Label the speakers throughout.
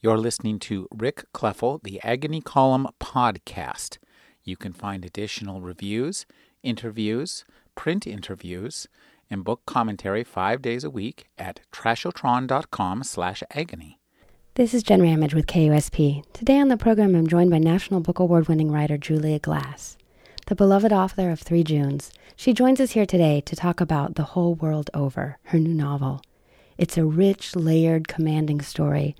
Speaker 1: You're listening to Rick Kleffel, the Agony Column podcast. You can find additional reviews, interviews, print interviews, and book commentary five days a week at trashotron.com slash agony.
Speaker 2: This is Jen Ramage with KUSP. Today on the program, I'm joined by National Book Award winning writer Julia Glass, the beloved author of Three Junes. She joins us here today to talk about The Whole World Over, her new novel. It's a rich, layered, commanding story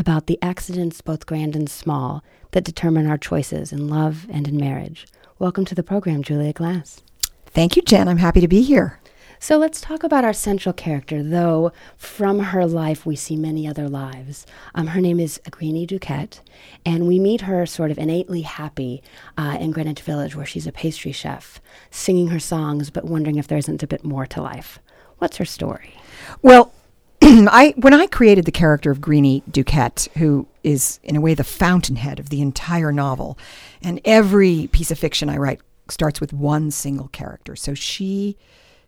Speaker 2: about the accidents, both grand and small, that determine our choices in love and in marriage. Welcome to the program, Julia Glass.
Speaker 3: Thank you, Jen. I'm happy to be here.
Speaker 2: So let's talk about our central character, though from her life we see many other lives. Um, her name is Greenie Duquette, and we meet her sort of innately happy uh, in Greenwich Village, where she's a pastry chef, singing her songs, but wondering if there isn't a bit more to life. What's her story?
Speaker 3: Well, I when I created the character of Greenie Duquette, who is in a way the fountainhead of the entire novel, and every piece of fiction I write starts with one single character. So she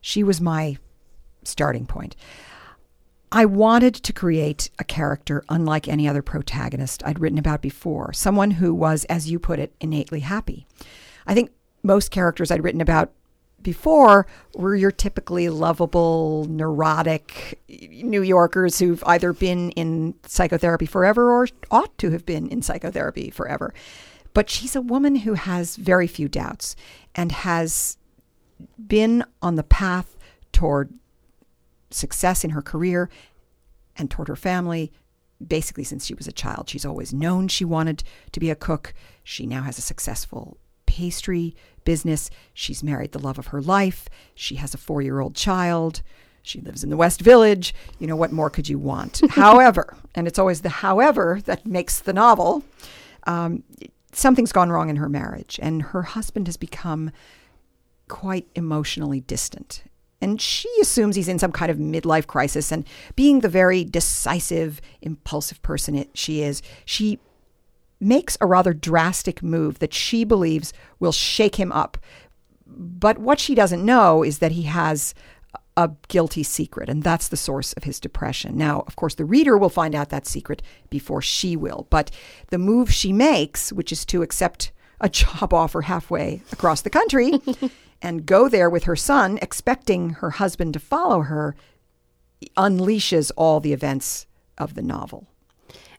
Speaker 3: she was my starting point. I wanted to create a character unlike any other protagonist I'd written about before, someone who was, as you put it, innately happy. I think most characters I'd written about before were your typically lovable, neurotic New Yorkers who've either been in psychotherapy forever or ought to have been in psychotherapy forever. But she's a woman who has very few doubts and has been on the path toward success in her career and toward her family basically since she was a child. She's always known she wanted to be a cook. She now has a successful pastry business. She's married the love of her life. She has a four year old child. She lives in the West Village. You know, what more could you want? however, and it's always the however that makes the novel, um, something's gone wrong in her marriage, and her husband has become quite emotionally distant. And she assumes he's in some kind of midlife crisis. And being the very decisive, impulsive person it, she is, she makes a rather drastic move that she believes will shake him up. But what she doesn't know is that he has a guilty secret, and that's the source of his depression. Now, of course, the reader will find out that secret before she will, but the move she makes, which is to accept a job offer halfway across the country and go there with her son, expecting her husband to follow her, unleashes all the events of the novel.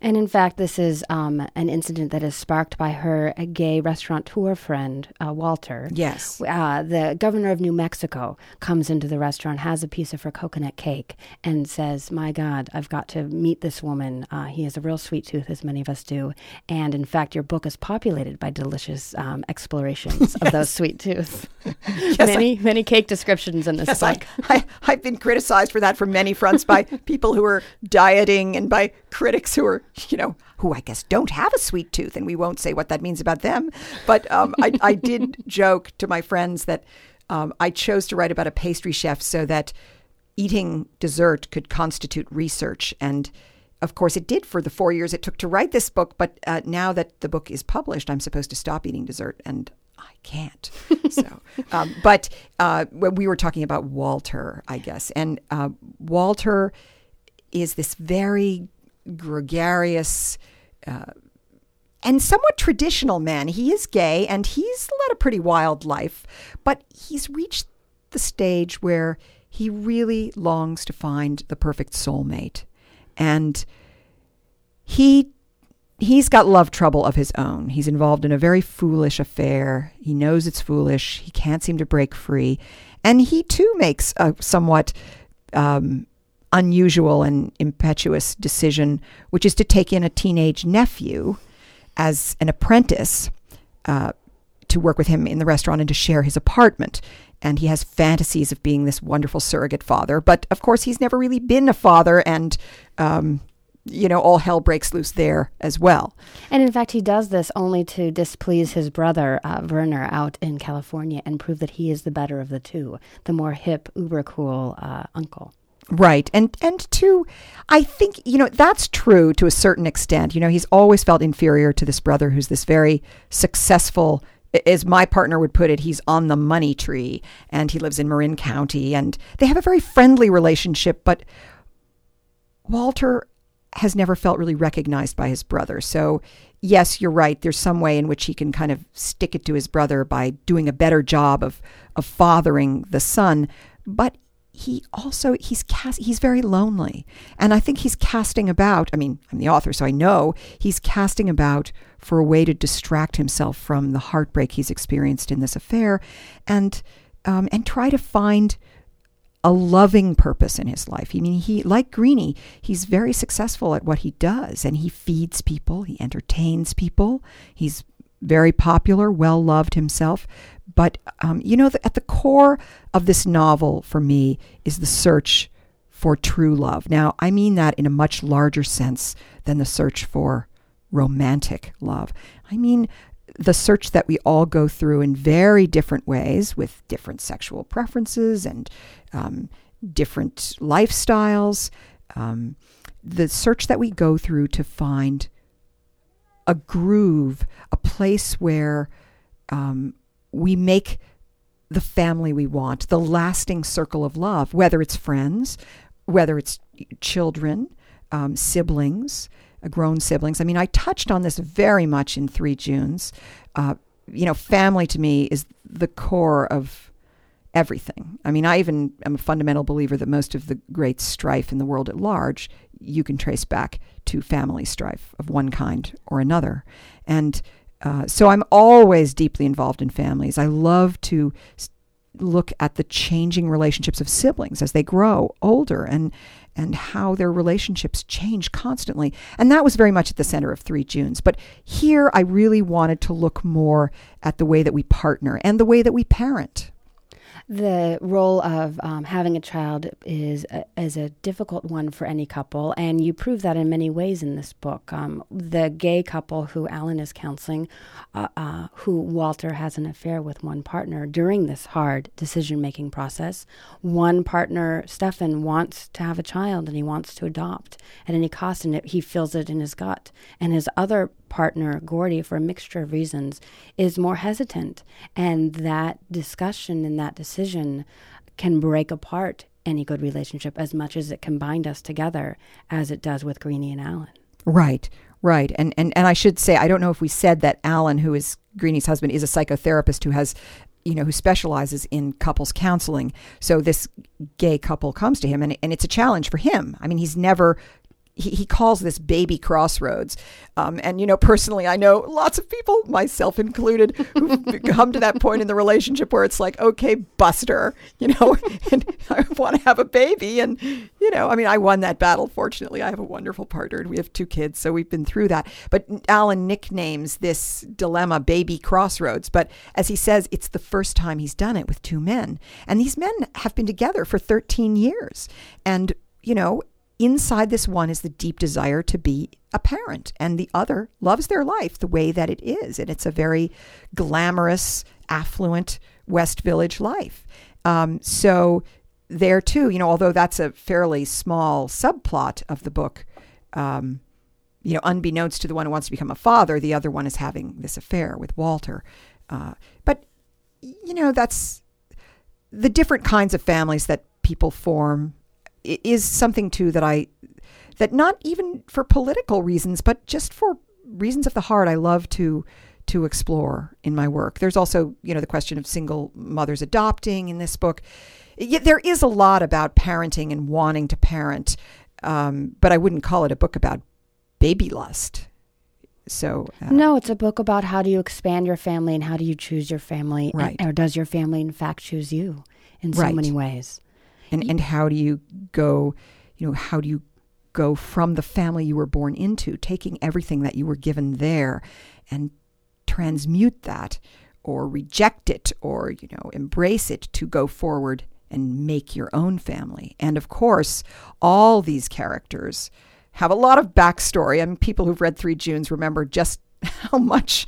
Speaker 2: And in fact, this is um, an incident that is sparked by her a gay restaurateur friend, uh, Walter.
Speaker 3: Yes.
Speaker 2: Uh, the governor of New Mexico comes into the restaurant, has a piece of her coconut cake, and says, My God, I've got to meet this woman. Uh, he has a real sweet tooth, as many of us do. And in fact, your book is populated by delicious um, explorations yes. of those sweet tooths. yes, many, I, many cake descriptions in this
Speaker 3: yes,
Speaker 2: book.
Speaker 3: I, I, I've been criticized for that from many fronts by people who are dieting and by critics who are you know, who I guess don't have a sweet tooth, and we won't say what that means about them. But um, I, I, did joke to my friends that um, I chose to write about a pastry chef so that eating dessert could constitute research. And of course, it did for the four years it took to write this book. But uh, now that the book is published, I'm supposed to stop eating dessert, and I can't. so, um, but uh, we were talking about Walter, I guess, and uh, Walter is this very gregarious, uh, and somewhat traditional man. He is gay and he's led a pretty wild life, but he's reached the stage where he really longs to find the perfect soulmate. And he he's got love trouble of his own. He's involved in a very foolish affair. He knows it's foolish. He can't seem to break free. And he too makes a somewhat um, unusual and impetuous decision, which is to take in a teenage nephew as an apprentice uh, to work with him in the restaurant and to share his apartment. And he has fantasies of being this wonderful surrogate father. But of course, he's never really been a father, and um, you know, all hell breaks loose there as well.
Speaker 2: And in fact, he does this only to displease his brother, uh, Werner, out in California and prove that he is the better of the two, the more hip, uber cool uh, uncle.
Speaker 3: Right. And and two, I think, you know, that's true to a certain extent. You know, he's always felt inferior to this brother who's this very successful as my partner would put it, he's on the money tree and he lives in Marin County and they have a very friendly relationship, but Walter has never felt really recognized by his brother. So, yes, you're right. There's some way in which he can kind of stick it to his brother by doing a better job of of fathering the son, but he also he's cast he's very lonely and i think he's casting about i mean i'm the author so i know he's casting about for a way to distract himself from the heartbreak he's experienced in this affair and um, and try to find a loving purpose in his life. I mean, he, like Greenie, he's very successful at what he does, and he feeds people, he entertains people, he's very popular, well loved himself. But, um, you know, at the core of this novel for me is the search for true love. Now, I mean that in a much larger sense than the search for romantic love. I mean the search that we all go through in very different ways with different sexual preferences and um, different lifestyles. Um, the search that we go through to find a groove, a place where um, we make the family we want, the lasting circle of love, whether it's friends, whether it's children, um, siblings, uh, grown siblings. I mean, I touched on this very much in Three Junes. Uh, you know, family to me is the core of everything. I mean, I even am a fundamental believer that most of the great strife in the world at large you can trace back to family strife of one kind or another. And uh, so I'm always deeply involved in families. I love to look at the changing relationships of siblings as they grow older and and how their relationships change constantly. And that was very much at the center of Three Junes. But here I really wanted to look more at the way that we partner and the way that we parent.
Speaker 2: The role of um, having a child is a, is a difficult one for any couple, and you prove that in many ways in this book. Um, the gay couple who Alan is counseling, uh, uh, who Walter has an affair with one partner during this hard decision making process. One partner, Stefan, wants to have a child and he wants to adopt at any cost, and it, he feels it in his gut. And his other partner, Gordy, for a mixture of reasons, is more hesitant. And that discussion and that decision can break apart any good relationship as much as it can bind us together as it does with Greenie and Alan.
Speaker 3: Right, right. And, and, and I should say, I don't know if we said that Alan, who is Greenie's husband, is a psychotherapist who has you know, who specializes in couples counseling. So this gay couple comes to him, and, and it's a challenge for him. I mean, he's never he, he calls this baby crossroads. Um, and, you know, personally, I know lots of people, myself included, who've come to that point in the relationship where it's like, okay, Buster, you know, and I want to have a baby. And, you know, I mean, I won that battle, fortunately. I have a wonderful partner and we have two kids, so we've been through that. But Alan nicknames this dilemma baby crossroads. But as he says, it's the first time he's done it with two men. And these men have been together for 13 years. And you know, inside this one is the deep desire to be a parent, and the other loves their life the way that it is. And it's a very glamorous, affluent West Village life. Um, so, there too, you know, although that's a fairly small subplot of the book, um, you know, unbeknownst to the one who wants to become a father, the other one is having this affair with Walter. Uh, but, you know, that's the different kinds of families that people form is something too that I that not even for political reasons, but just for reasons of the heart, I love to to explore in my work. There's also, you know, the question of single mothers adopting in this book. There is a lot about parenting and wanting to parent, um, but I wouldn't call it a book about baby lust. So
Speaker 2: uh, no, it's a book about how do you expand your family and how do you choose your family,
Speaker 3: right?
Speaker 2: And, or does your family in fact choose you in so
Speaker 3: right.
Speaker 2: many ways?
Speaker 3: And and how do you go you know how do you go from the family you were born into taking everything that you were given there and transmute that or reject it or you know embrace it to go forward and make your own family? And of course all these characters have a lot of backstory. I mean people who've read three junes remember just how much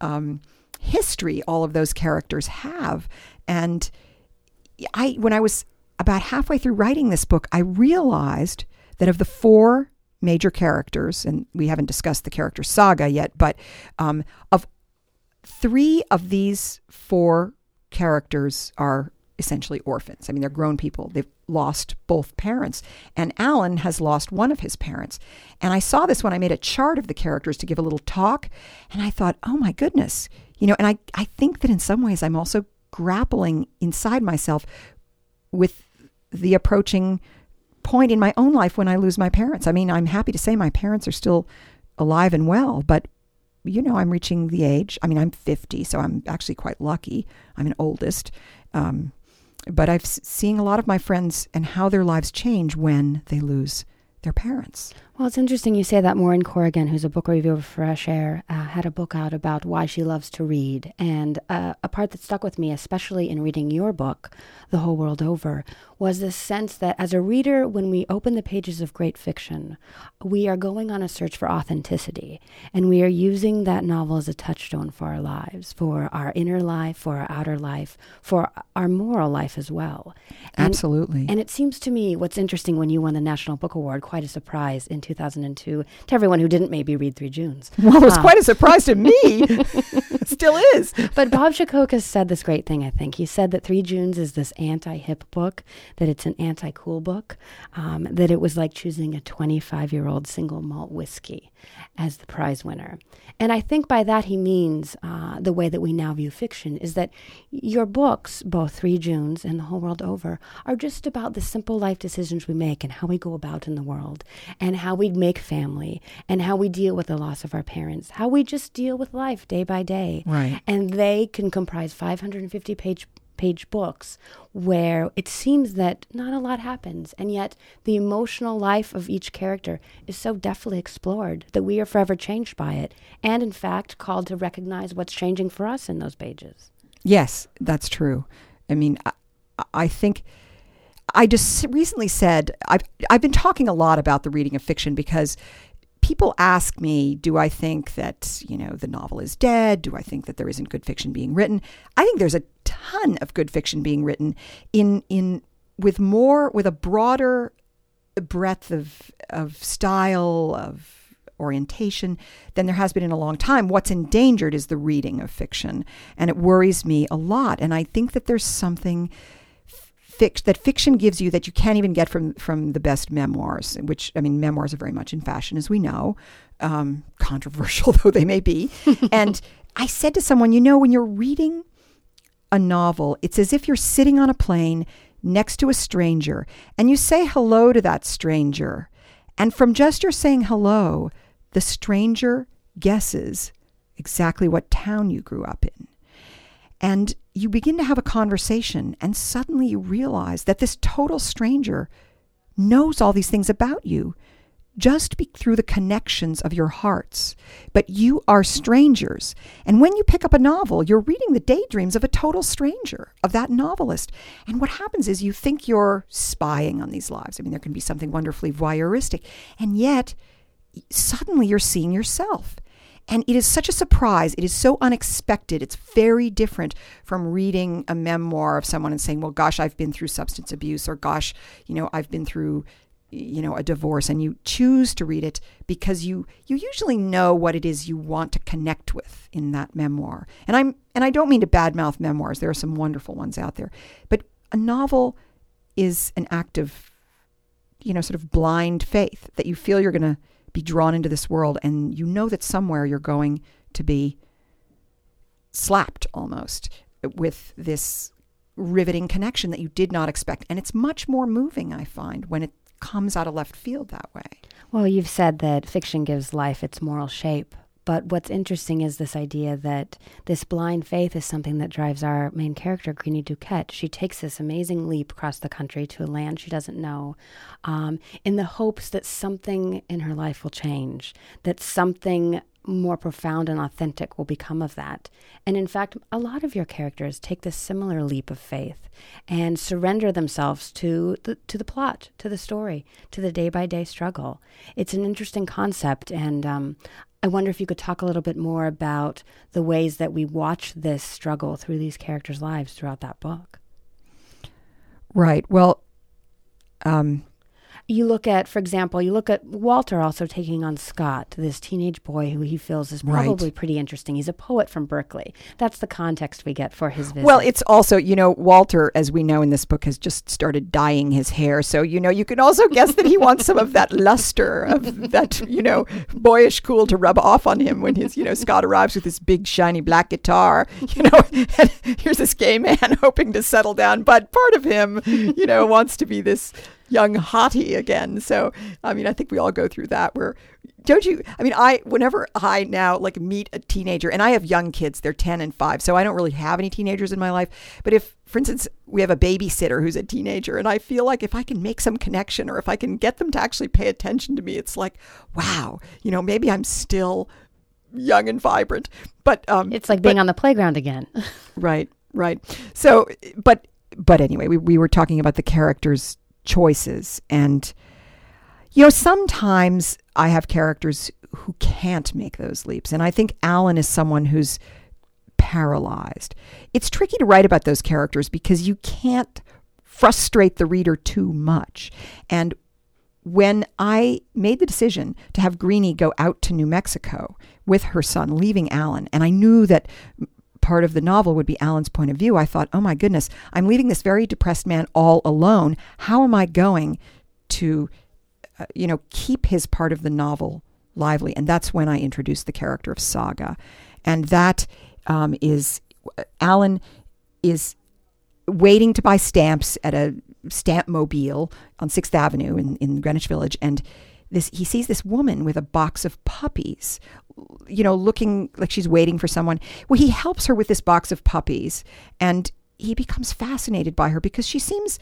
Speaker 3: um, history all of those characters have. And I when I was about halfway through writing this book, I realized that of the four major characters, and we haven't discussed the character saga yet, but um, of three of these four characters are essentially orphans. I mean, they're grown people. They've lost both parents. And Alan has lost one of his parents. And I saw this when I made a chart of the characters to give a little talk. And I thought, oh my goodness. You know, and I, I think that in some ways I'm also grappling inside myself with the approaching point in my own life when I lose my parents. I mean, I'm happy to say my parents are still alive and well, but you know, I'm reaching the age. I mean, I'm 50, so I'm actually quite lucky. I'm an oldest. Um, but I've seen a lot of my friends and how their lives change when they lose their parents.
Speaker 2: Well, it's interesting you say that. Maureen Corrigan, who's a book reviewer of Fresh Air, uh, had a book out about why she loves to read. And uh, a part that stuck with me, especially in reading your book, The Whole World Over, was this sense that as a reader, when we open the pages of great fiction, we are going on a search for authenticity. And we are using that novel as a touchstone for our lives, for our inner life, for our outer life, for our moral life as well.
Speaker 3: And, Absolutely.
Speaker 2: And it seems to me what's interesting when you won the National Book Award, quite a surprise in 2002 to everyone who didn't maybe read Three Junes.
Speaker 3: Well, it was uh, quite a surprise to me. Still is.
Speaker 2: But Bob Shacochis said this great thing, I think. He said that Three Junes is this anti hip book, that it's an anti cool book, um, that it was like choosing a 25 year old single malt whiskey as the prize winner. And I think by that he means uh, the way that we now view fiction is that your books, both Three Junes and The Whole World Over, are just about the simple life decisions we make and how we go about in the world and how we make family and how we deal with the loss of our parents, how we just deal with life day by day.
Speaker 3: Right.
Speaker 2: And they can comprise 550 page page books where it seems that not a lot happens and yet the emotional life of each character is so deftly explored that we are forever changed by it and in fact called to recognize what's changing for us in those pages
Speaker 3: yes that's true i mean i, I think I just recently said I've I've been talking a lot about the reading of fiction because people ask me, do I think that, you know, the novel is dead? Do I think that there isn't good fiction being written? I think there's a ton of good fiction being written in in with more with a broader breadth of of style of orientation than there has been in a long time. What's endangered is the reading of fiction, and it worries me a lot. And I think that there's something fic- that fiction gives you that you can't even get from from the best memoirs. Which I mean, memoirs are very much in fashion, as we know, um, controversial though they may be. and I said to someone, you know, when you're reading a novel, it's as if you're sitting on a plane next to a stranger and you say hello to that stranger. And from just your saying hello, the stranger guesses exactly what town you grew up in. And you begin to have a conversation, and suddenly you realize that this total stranger knows all these things about you just be through the connections of your hearts. But you are strangers. And when you pick up a novel, you're reading the daydreams of a total stranger, of that novelist. And what happens is you think you're spying on these lives. I mean, there can be something wonderfully voyeuristic. And yet, suddenly you're seeing yourself. And it is such a surprise. It is so unexpected. It's very different from reading a memoir of someone and saying, well, gosh, I've been through substance abuse, or gosh, you know, I've been through you know a divorce and you choose to read it because you you usually know what it is you want to connect with in that memoir and i'm and i don't mean to badmouth memoirs there are some wonderful ones out there but a novel is an act of you know sort of blind faith that you feel you're going to be drawn into this world and you know that somewhere you're going to be slapped almost with this riveting connection that you did not expect. And it's much more moving, I find, when it comes out of left field that way.
Speaker 2: Well, you've said that fiction gives life its moral shape. But what's interesting is this idea that this blind faith is something that drives our main character, Greenie Duquette. She takes this amazing leap across the country to a land she doesn't know um, in the hopes that something in her life will change, that something more profound and authentic will become of that. And in fact, a lot of your characters take this similar leap of faith and surrender themselves to the, to the plot, to the story, to the day by day struggle. It's an interesting concept, and um, I wonder if you could talk a little bit more about the ways that we watch this struggle through these characters' lives throughout that book.
Speaker 3: Right. Well, um,
Speaker 2: you look at, for example, you look at Walter also taking on Scott, this teenage boy who he feels is probably
Speaker 3: Right.
Speaker 2: pretty interesting. He's a poet from Berkeley. That's the context we get for his visit.
Speaker 3: Well, it's also, you know, Walter, as we know in this book, has just started dyeing his hair. So, you know, you can also guess that he wants some of that luster of that, you know, boyish cool to rub off on him when his, you know, Scott arrives with his big, shiny black guitar. You know, and here's this gay man hoping to settle down, but part of him, you know, wants to be this young hottie again. So, I mean, I think we all go through that where don't you i mean i whenever i now like meet a teenager and i have young kids they're 10 and 5 so i don't really have any teenagers in my life but if for instance we have a babysitter who's a teenager and i feel like if i can make some connection or if i can get them to actually pay attention to me it's like wow you know maybe i'm still young and vibrant but um
Speaker 2: it's like being on the playground again.
Speaker 3: Right, right. So, but but anyway, we we were talking about the characters' choices, and you know, sometimes I have characters who can't make those leaps, and I think Alan is someone who's paralyzed. It's tricky to write about those characters because you can't frustrate the reader too much, and when I made the decision to have Greenie go out to New Mexico with her son, leaving Alan, and I knew that part of the novel would be Alan's point of view, I thought, oh my goodness, I'm leaving this very depressed man all alone. How am I going to, uh, you know, keep his part of the novel lively? And that's when I introduced the character of Saga. And that um, is, Alan is waiting to buy stamps at a stamp mobile on Sixth Avenue in, in Greenwich Village, and this he sees this woman with a box of puppies, you know, looking like she's waiting for someone. Well, he helps her with this box of puppies, and he becomes fascinated by her because she seems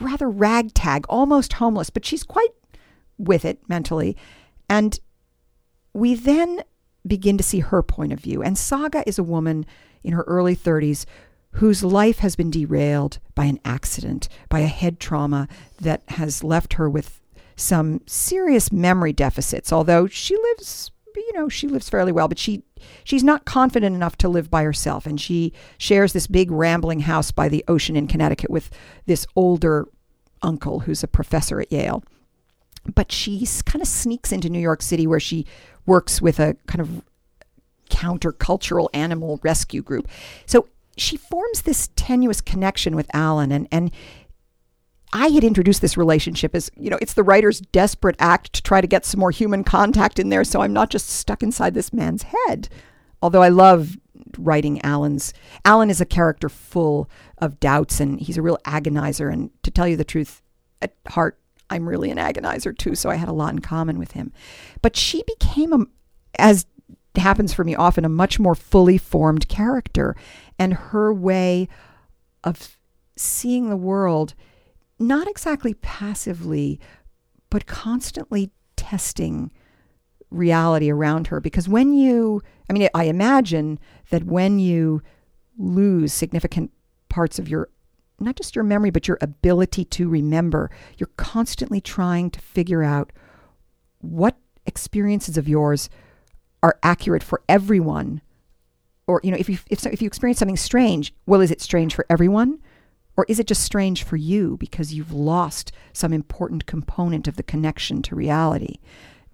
Speaker 3: rather ragtag, almost homeless, but she's quite with it mentally. And we then begin to see her point of view. And Saga is a woman in her early 30s whose life has been derailed by an accident, by a head trauma that has left her with some serious memory deficits. Although she lives, you know, she lives fairly well, but she she's not confident enough to live by herself, and she shares this big rambling house by the ocean in Connecticut with this older uncle who's a professor at Yale. But she kind of sneaks into New York City where she works with a kind of countercultural animal rescue group. So she forms this tenuous connection with Alan and and I had introduced this relationship as, you know, it's the writer's desperate act to try to get some more human contact in there so I'm not just stuck inside this man's head. Although I love writing Alan's Alan is a character full of doubts and he's a real agonizer and to tell you the truth at heart I'm really an agonizer too, so I had a lot in common with him. But she became a as happens for me often a much more fully formed character and her way of seeing the world not exactly passively but constantly testing reality around her. Because when you i mean i imagine that when you lose significant parts of your not just your memory but your ability to remember you're constantly trying to figure out what experiences of yours are accurate for everyone. Or you know if you if, if you experience something strange well is it strange for everyone or is it just strange for you because you've lost some important component of the connection to reality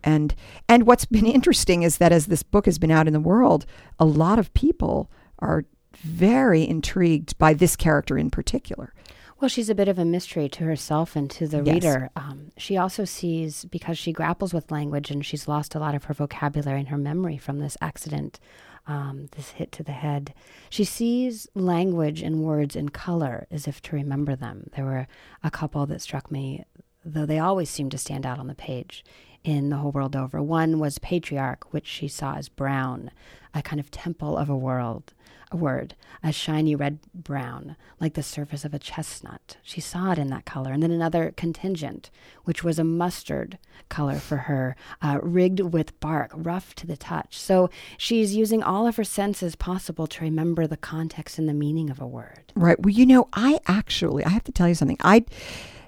Speaker 3: and and what's been interesting is that as this book has been out in the world a lot of people are very intrigued by this character in particular
Speaker 2: Well, she's a bit of a mystery to herself and to the
Speaker 3: Yes.
Speaker 2: reader. Um, she also sees, because she grapples with language and she's lost a lot of her vocabulary and her memory from this accident, um, this hit to the head, she sees language and words in color as if to remember them. There were a couple that struck me, though they always seem to stand out on the page in the whole world over. One was patriarch, which she saw as brown, a kind of temple of a world, a word, a shiny red brown, like the surface of a chestnut. She saw it in that color. And then another contingent, which was a mustard color for her, uh, rigged with bark, rough to the touch. So she's using all of her senses possible to remember the context and the meaning of a word.
Speaker 3: Right. Well, you know, I actually, I have to tell you something. I,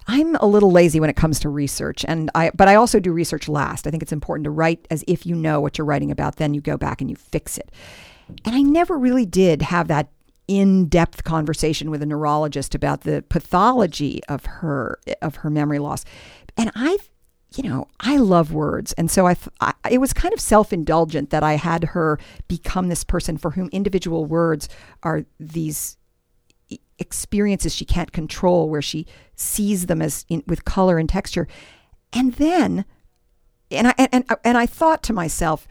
Speaker 3: I'm a little lazy when it comes to research, and I, but I also do research last. I think it's important to write as if you know what you're writing about. Then you go back and you fix it. And I never really did have that in-depth conversation with a neurologist about the pathology of her of her memory loss. and I, you know, I love words, and so I, I it was kind of self indulgent that I had her become this person for whom individual words are these experiences she can't control, where she sees them as in, with color and texture, and then, and I and and I thought to myself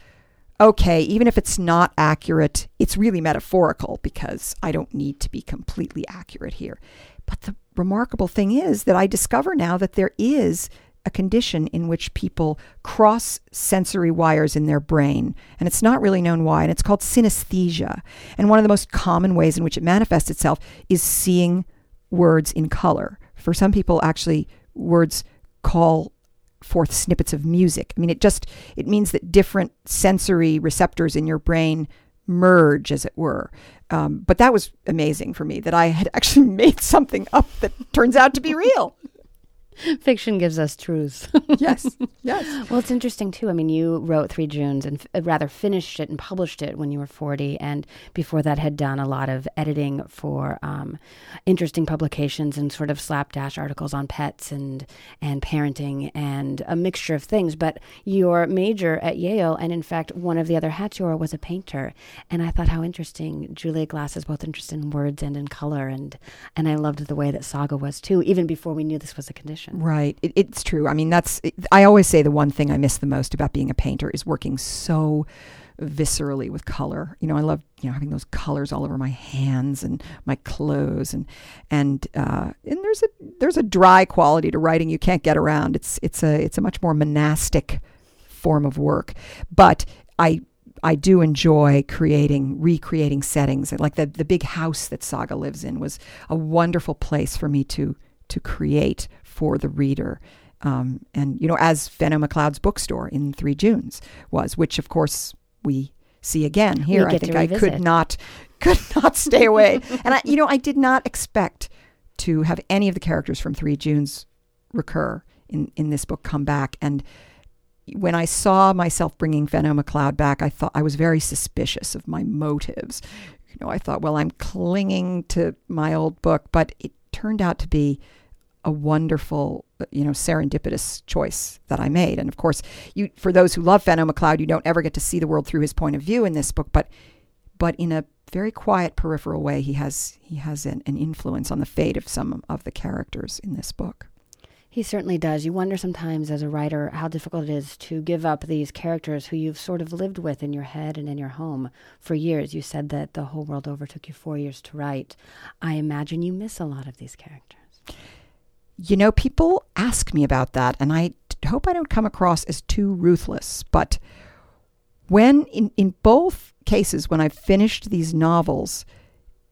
Speaker 3: okay, even if it's not accurate, it's really metaphorical because I don't need to be completely accurate here. But the remarkable thing is that I discover now that there is a condition in which people cross sensory wires in their brain, and it's not really known why, and it's called synesthesia. And one of the most common ways in which it manifests itself is seeing words in color. For some people, actually, words call forth snippets of music. I mean, it just it means that different sensory receptors in your brain merge, as it were. Um, but that was amazing for me that I had actually made something up that turns out to be real.
Speaker 2: Fiction gives us truths.
Speaker 3: yes, yes.
Speaker 2: Well, it's interesting too. I mean, you wrote Three Junes and f- rather finished it and published it when you were 40, and before that had done a lot of editing for um, interesting publications and sort of slapdash articles on pets and and parenting and a mixture of things. But your major at Yale, and in fact, one of the other hats you wore was a painter, and I thought how interesting. Julia Glass is both interested in words and in color, and and I loved the way that Saga was too, even before we knew this was a condition.
Speaker 3: Right. It, it's true. I mean, that's, it, I always say the one thing I miss the most about being a painter is working so viscerally with color. You know, I love, you know, having those colors all over my hands and my clothes and, and, uh, and there's a, there's a dry quality to writing you can't get around. It's, it's a, it's a much more monastic form of work. But I, I do enjoy creating, recreating settings. Like the, the big house that Saga lives in was a wonderful place for me to, to create for the reader. Um, and, you know, as Fenno McLeod's bookstore in Three Junes was, which of course we see again here. I think I could not, could not stay away. and I, you know, I did not expect to have any of the characters from Three Junes recur in, in this book come back. And when I saw myself bringing Fenno McLeod back, I thought I was very suspicious of my motives. You know, I thought, well, I'm clinging to my old book, but it turned out to be a wonderful, you know, serendipitous choice that I made. And of course, you for those who love Fenno McLeod, you don't ever get to see the world through his point of view in this book, but but in a very quiet, peripheral way, he has he has an, an influence on the fate of some of the characters in this book.
Speaker 2: He certainly does. You wonder sometimes as a writer how difficult it is to give up these characters who you've sort of lived with in your head and in your home for years. You said that the whole world over took you four years to write. I imagine you miss a lot of these characters.
Speaker 3: You know, people ask me about that, and I hope I don't come across as too ruthless. But when, in, in both cases, when I've finished these novels,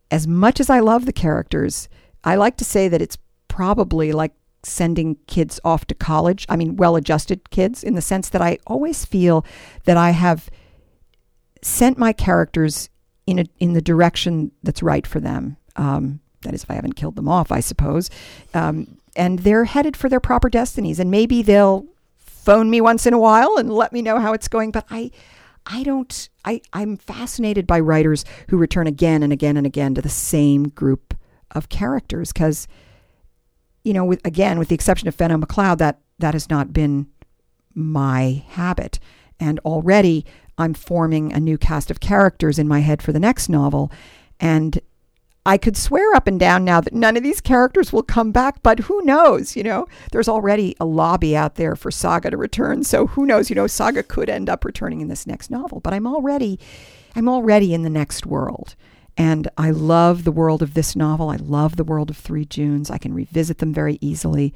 Speaker 3: as much as I love the characters, I like to say that it's probably like sending kids off to college. I mean, well adjusted kids, in the sense that I always feel that I have sent my characters in, a, in the direction that's right for them. Um, that is, if I haven't killed them off, I suppose. Um, and they're headed for their proper destinies. And maybe they'll phone me once in a while and let me know how it's going. But I, I don't. I I'm fascinated by writers who return again and again and again to the same group of characters because, you know, with again with the exception of Fenno McLeod, that that has not been my habit. And already I'm forming a new cast of characters in my head for the next novel. And I could swear up and down now that none of these characters will come back, but who knows? You know, there's already a lobby out there for Saga to return, so who knows? You know, Saga could end up returning in this next novel, but I'm already, I'm already in the next world. And I love the world of this novel. I love the world of Three Junes. I can revisit them very easily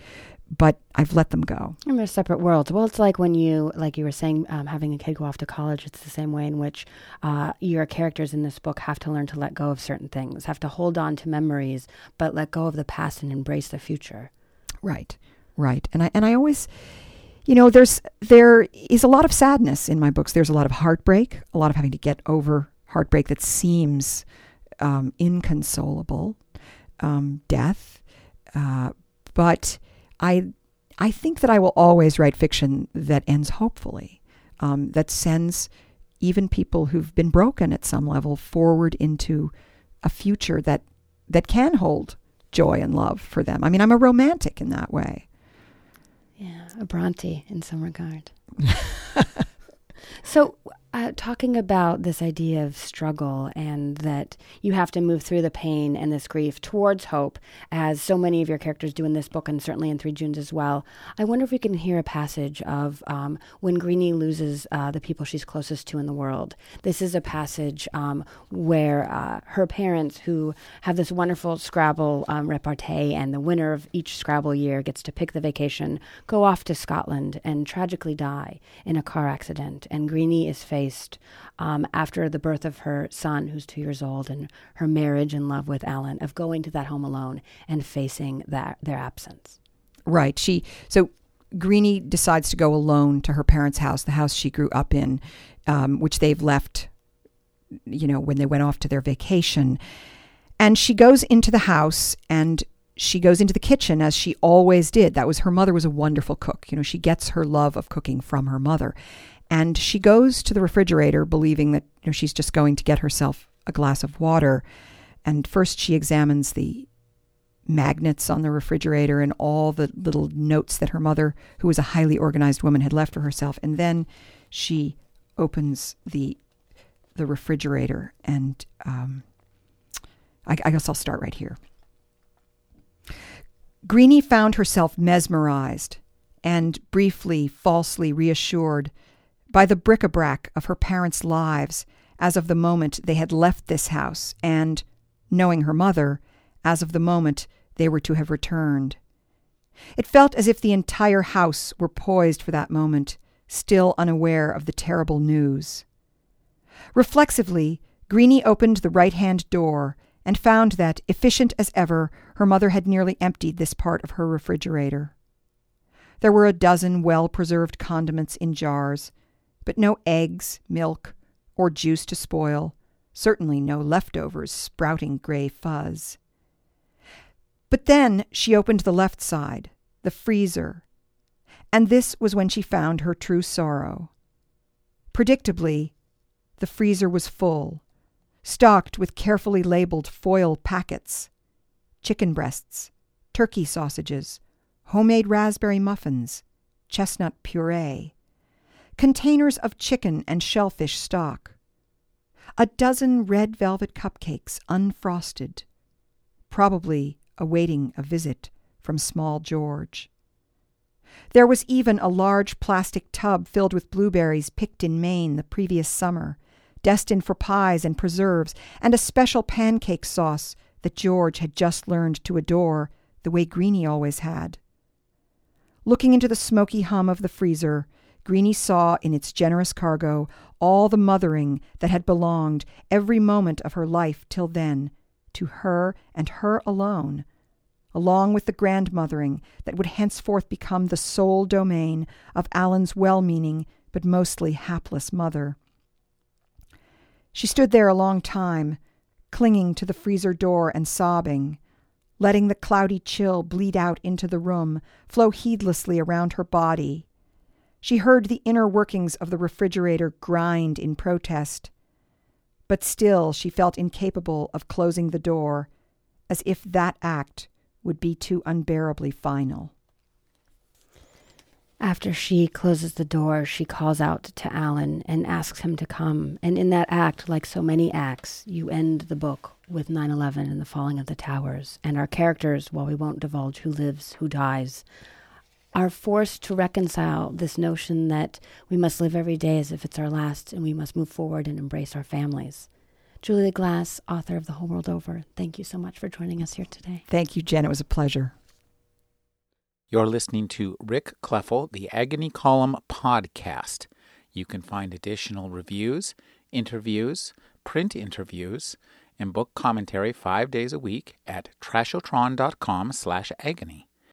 Speaker 3: but I've let them go.
Speaker 2: And they're separate worlds. Well, it's like when you, like you were saying, um, having a kid go off to college. It's the same way in which uh, your characters in this book have to learn to let go of certain things, have to hold on to memories, but let go of the past and embrace the future.
Speaker 3: Right, right. And I and I always, you know, there's there is a lot of sadness in my books. There's a lot of heartbreak, a lot of having to get over heartbreak that seems um, inconsolable, um, death, uh, but I I think that I will always write fiction that ends hopefully, um, that sends even people who've been broken at some level forward into a future that that can hold joy and love for them. I mean, I'm a romantic in that way.
Speaker 2: Yeah. a Bronte in some regard. so, uh, talking about this idea of struggle and that you have to move through the pain and this grief towards hope, as so many of your characters do in this book and certainly in Three Junes as well, I wonder if we can hear a passage of um, when Greenie loses uh, the people she's closest to in the world. This is a passage um, where uh, her parents, who have this wonderful Scrabble um, repartee, and the winner of each Scrabble year gets to pick the vacation, go off to Scotland and tragically die in a car accident. And Greenie is faced um, after the birth of her son, who's two years old, and her marriage and love with Alan, of going to that home alone and facing that their absence.
Speaker 3: Right. She so Greenie decides to go alone to her parents' house, the house she grew up in, um, which they've left, you know, when they went off to their vacation. And she goes into the house and she goes into the kitchen as she always did. That was her mother was a wonderful cook. You know, she gets her love of cooking from her mother. And she goes to the refrigerator believing that you know, she's just going to get herself a glass of water. And first she examines the magnets on the refrigerator and all the little notes that her mother, who was a highly organized woman, had left for herself. And then she opens the the refrigerator and um, I, I guess I'll start right here. Greenie found herself mesmerized and briefly falsely reassured by the bric a brac of her parents' lives as of the moment they had left this house, and, knowing her mother, as of the moment they were to have returned. It felt as if the entire house were poised for that moment, still unaware of the terrible news. Reflexively, Greenie opened the right hand door and found that, efficient as ever, her mother had nearly emptied this part of her refrigerator. There were a dozen well preserved condiments in jars, but no eggs, milk, or juice to spoil, certainly no leftovers sprouting gray fuzz. But then she opened the left side, the freezer, and this was when she found her true sorrow. Predictably, the freezer was full, stocked with carefully labeled foil packets chicken breasts, turkey sausages, homemade raspberry muffins, chestnut puree, containers of chicken and shellfish stock, a dozen red velvet cupcakes unfrosted, probably awaiting a visit from small George. There was even a large plastic tub filled with blueberries picked in Maine the previous summer, destined for pies and preserves, and a special pancake sauce that George had just learned to adore the way Greenie always had. Looking into the smoky hum of the freezer, Greenie saw in its generous cargo all the mothering that had belonged every moment of her life till then to her and her alone, along with the grandmothering that would henceforth become the sole domain of Alan's well meaning but mostly hapless mother. She stood there a long time, clinging to the freezer door and sobbing, letting the cloudy chill bleed out into the room, flow heedlessly around her body she heard the inner workings of the refrigerator grind in protest. But still she felt incapable of closing the door, as if that act would be too unbearably final.
Speaker 2: After she closes the door, she calls out to Alan and asks him to come. And in that act, like so many acts, you end the book with 9 11 and the falling of the towers. And our characters, while we won't divulge who lives, who dies, are forced to reconcile this notion that we must live every day as if it's our last and we must move forward and embrace our families. Julia Glass, author of The Whole World Over, thank you so much for joining us here today.
Speaker 3: Thank you, Jen. It was a pleasure.
Speaker 1: You're listening to Rick Kleffel, the Agony Column podcast. You can find additional reviews, interviews, print interviews, and book commentary five days a week at trashotron.com slash agony.